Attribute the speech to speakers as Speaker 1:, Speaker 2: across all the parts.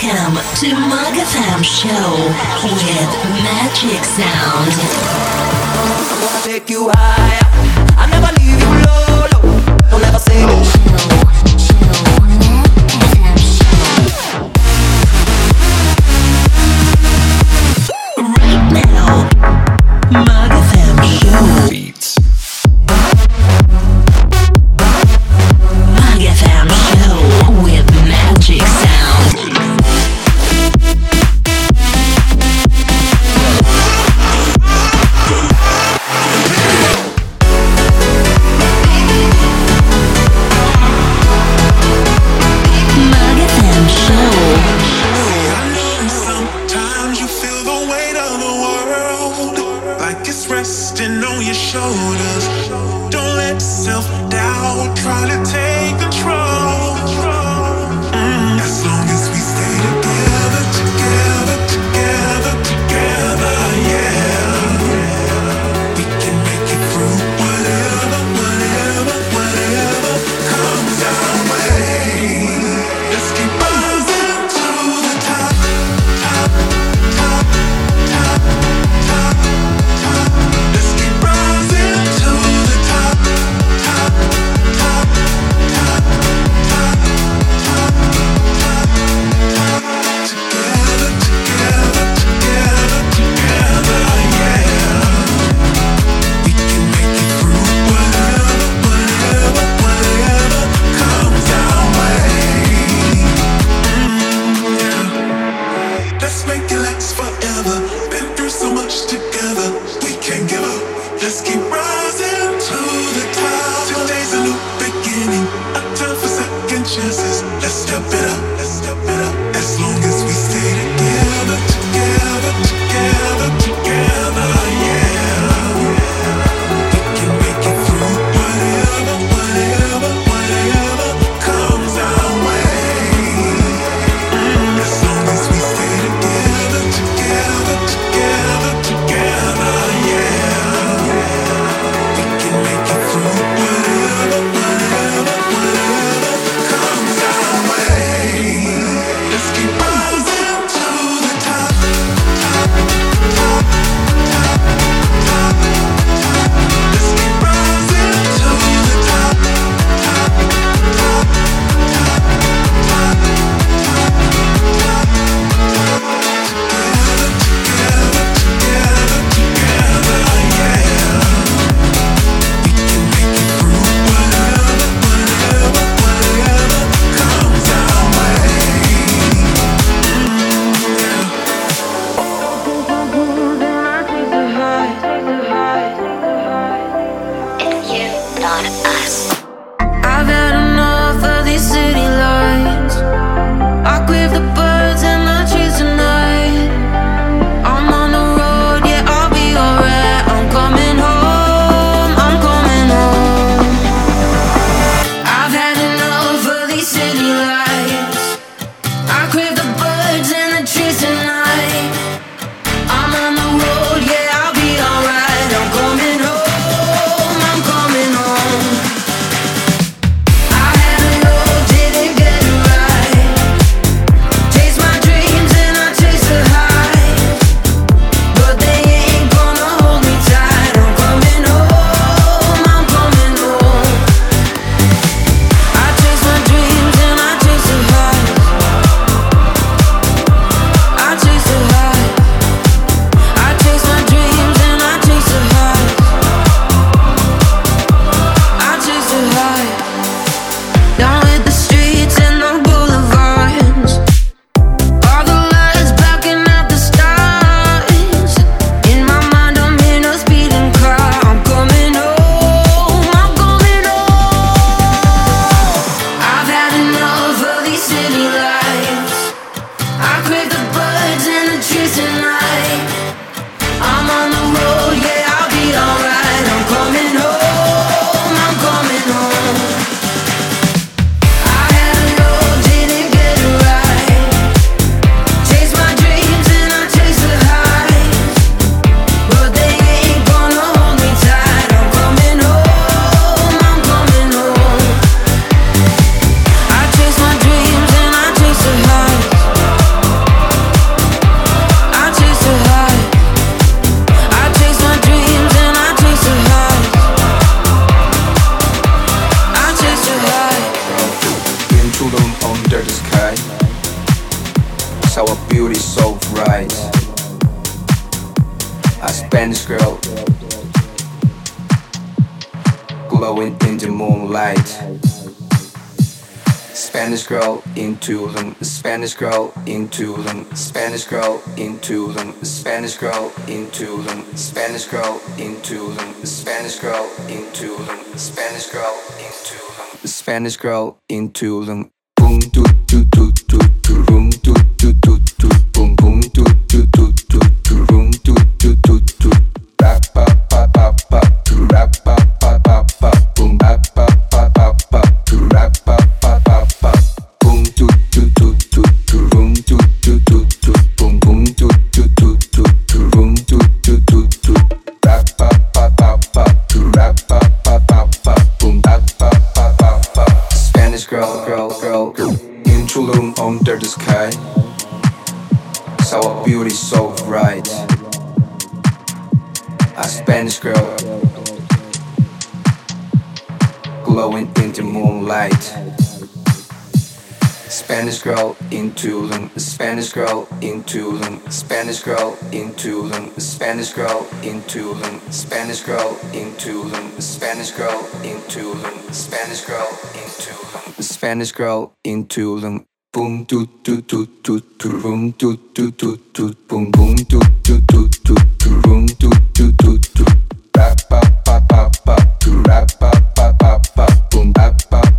Speaker 1: Welcome to MAG FM Show with Magic Sound.
Speaker 2: I'll take you higher. I'll never leave you low, low. Don't ever say
Speaker 3: no. Spanish girl in Tulum, Spanish girl in Tulum, Spanish girl in Tulum, Spanish girl in Tulum, Spanish girl in Tulum, Spanish girl in Tulum, Spanish girl in Tulum. Boom, do, do, do, do, do, room, do, do, do, do. girl, girl, girl, girl. In Tulum under the sky. Saw a beauty so bright. A Spanish girl. Glowing in the moonlight. Spanish girl in Tulum, Spanish girl in Tulum, Spanish girl in Tulum, Spanish girl in Tulum, Spanish girl in Tulum, Spanish girl in Tulum, Spanish girl in Tulum. Spanish girl in Tulum. Boom, do, do, do, do, do, boom do, do, do, do, boom, boom, do, do, do, do, do, boom do, do, do, do, rap, pop, pop, pop, do, rap, pop, pop, pop, boom,
Speaker 4: bap, bap.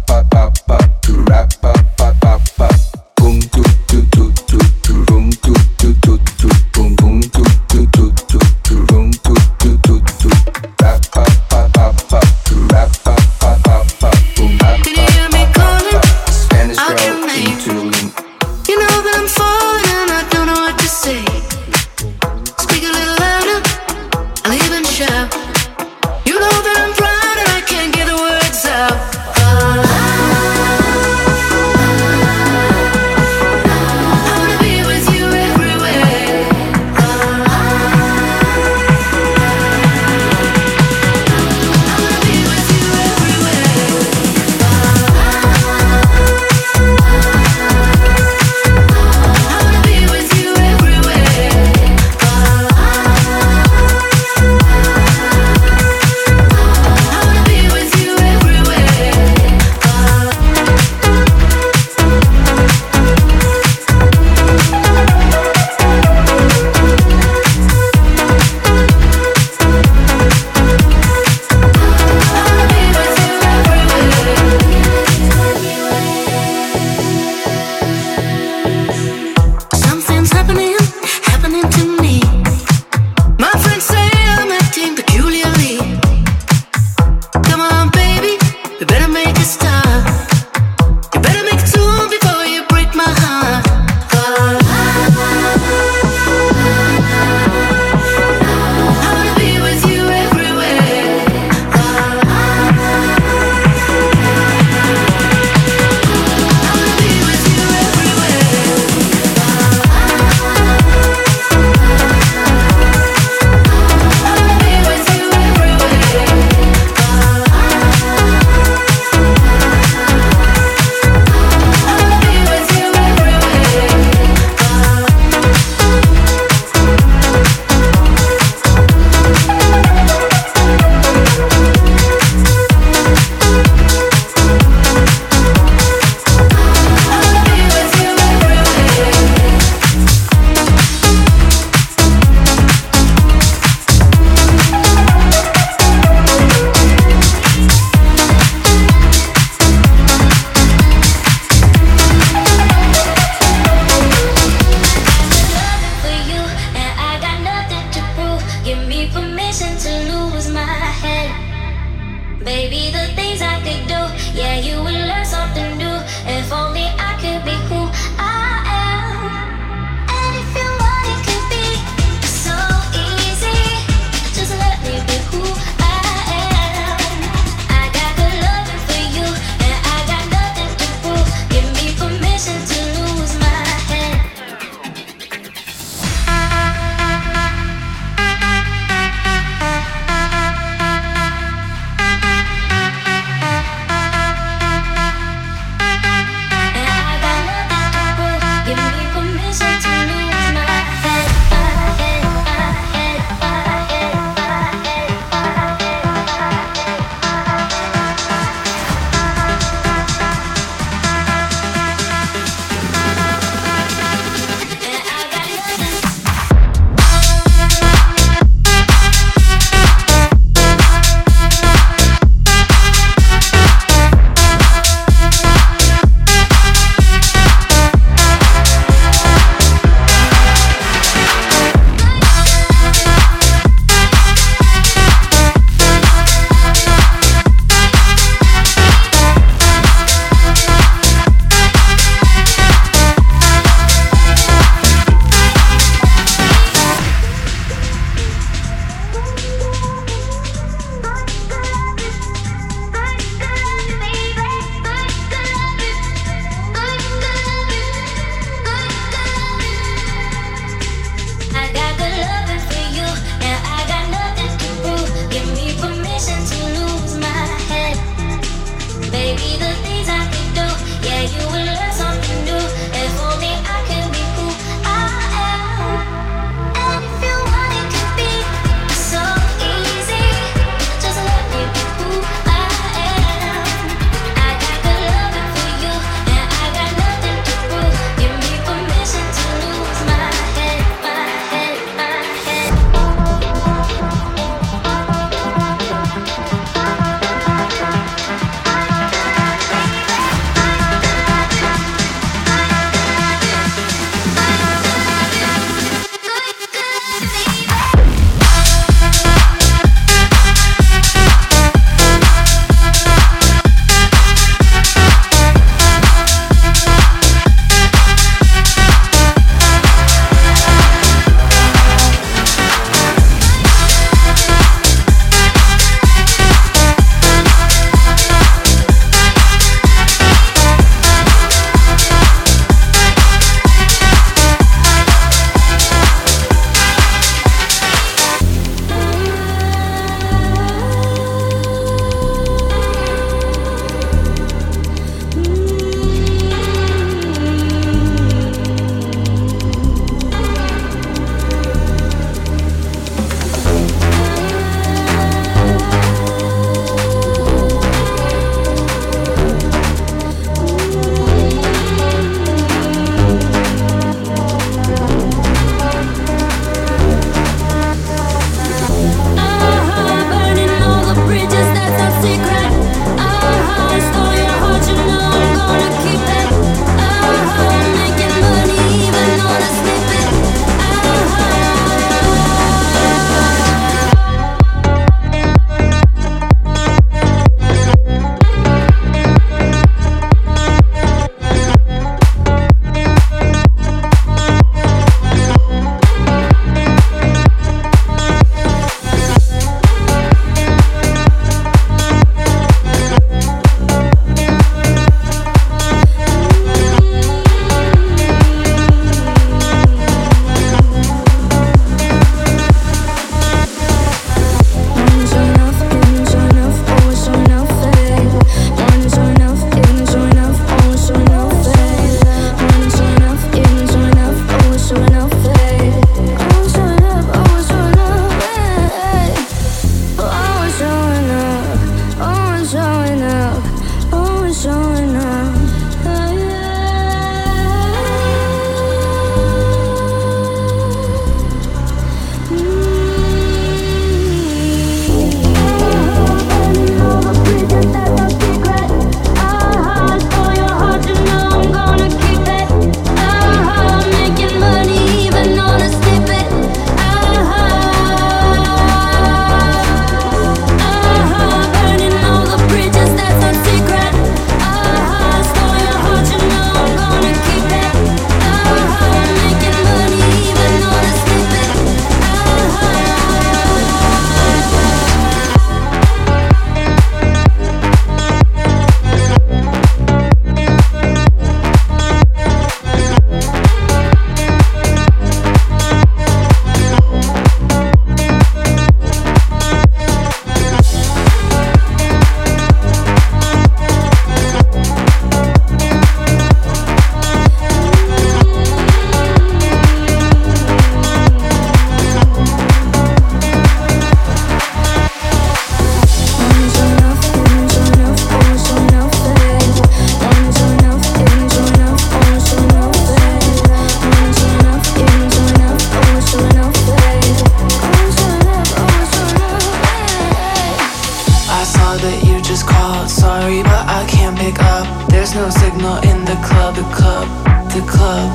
Speaker 4: that you
Speaker 5: just
Speaker 6: called. Sorry, but I can't pick up. There's no signal in the club, the club, the club.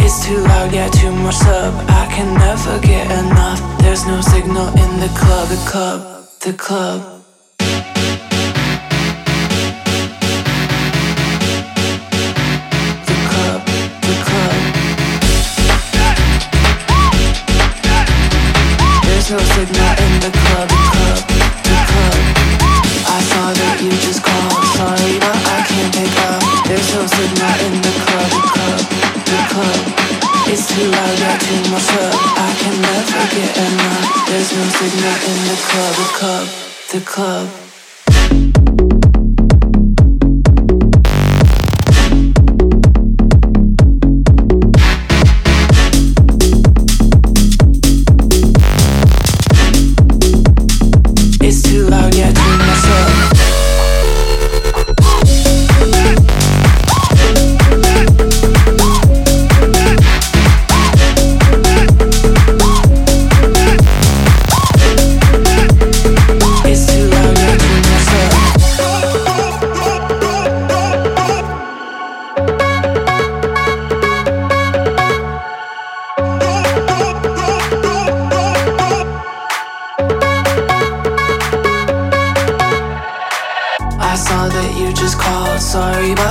Speaker 6: It's too loud, yeah, too much sub. I can never get enough. There's no signal in the club, the club, the club. There's no signal in the club, the club. There's no signal in the club, the club, the club. It's too loud, got too much up. I can never get enough. There's no signal in the club, the club, the club.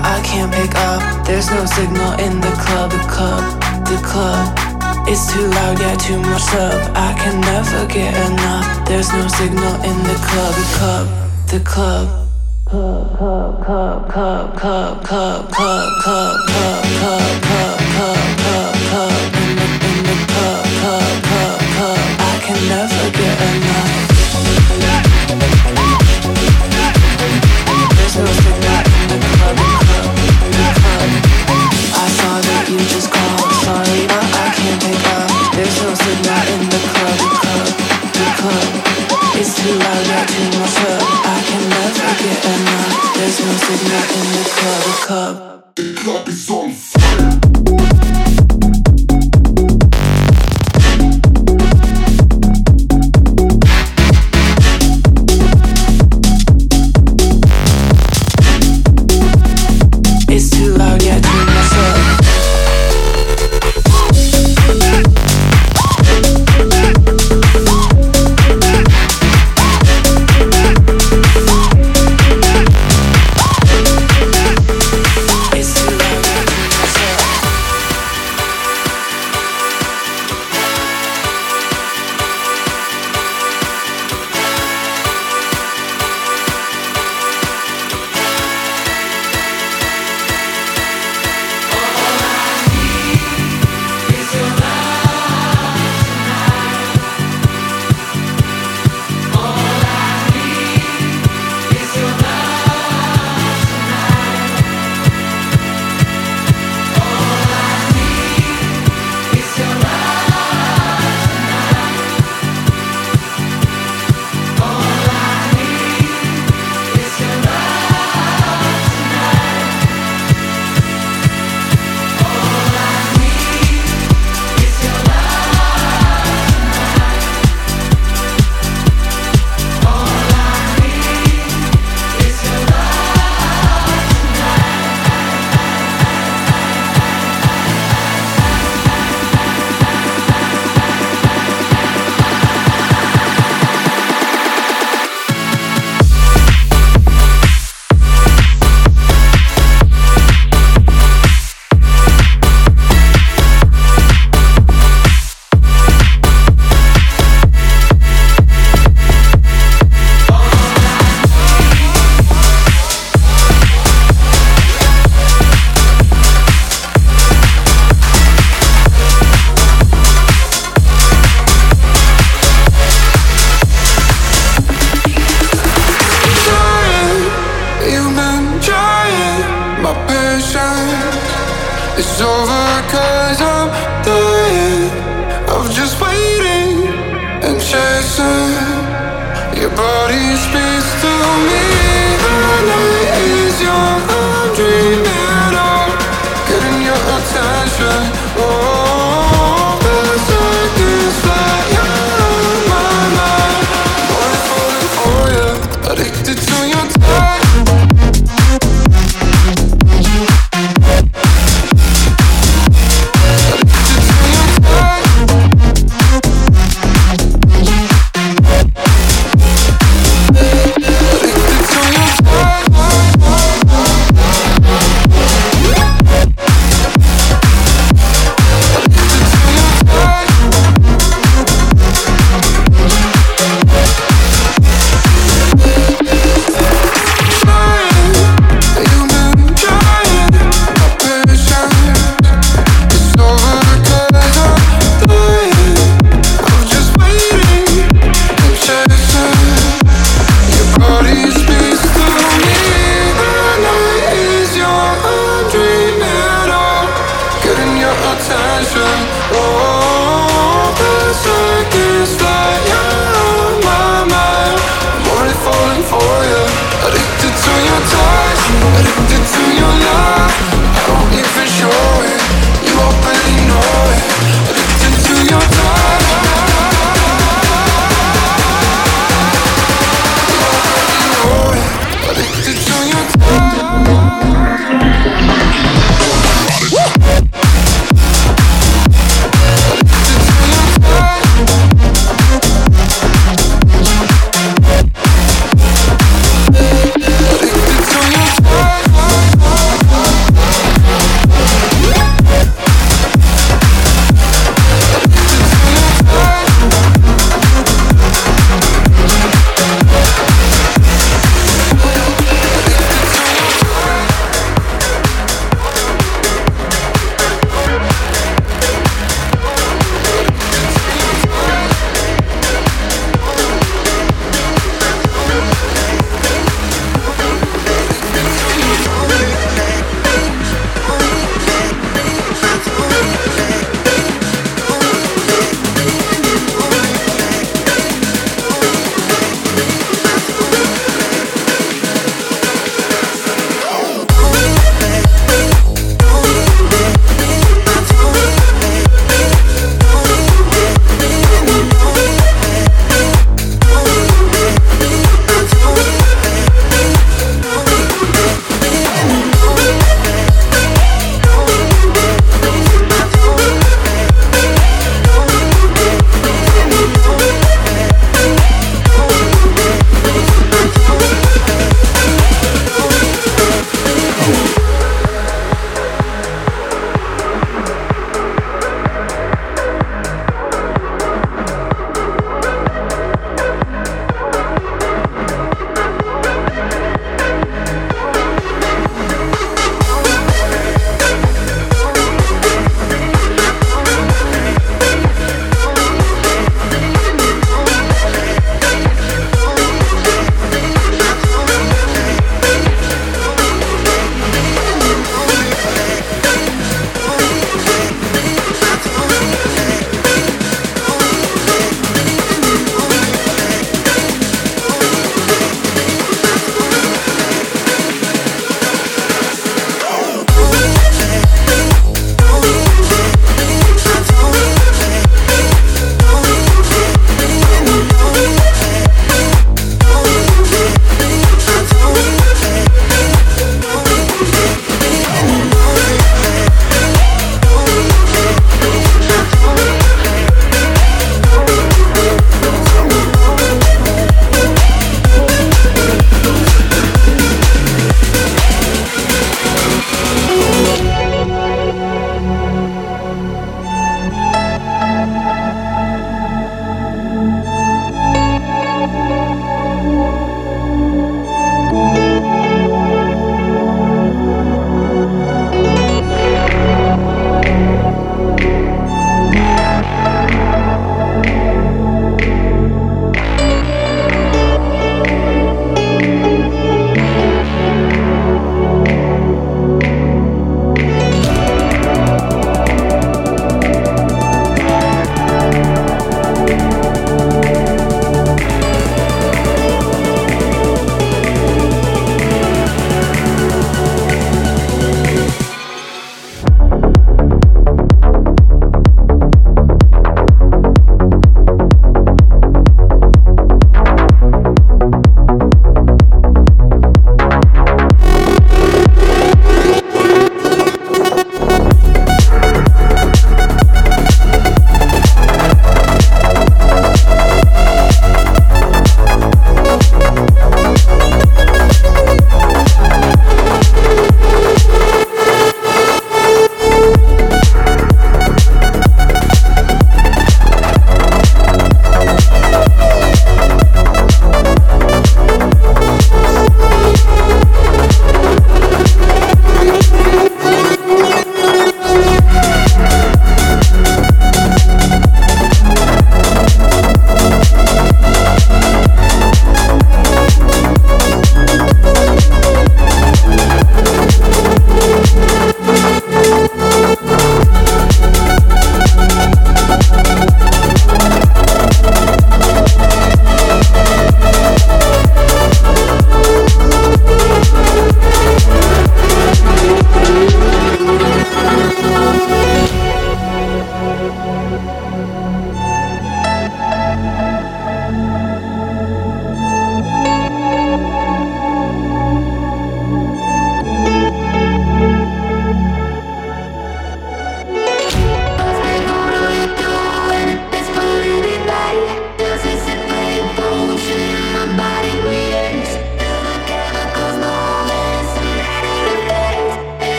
Speaker 6: I can't pick up. There's no signal in the club, the club, the club. It's too loud, yeah, too much sub. I can never get enough. There's no signal in the club, the club,
Speaker 7: the club. Club, club, club, club, club, club, club, club, club, club, club, club, club. In the, in the club,
Speaker 8: club, club. I can never get enough. The club is on attention Oh,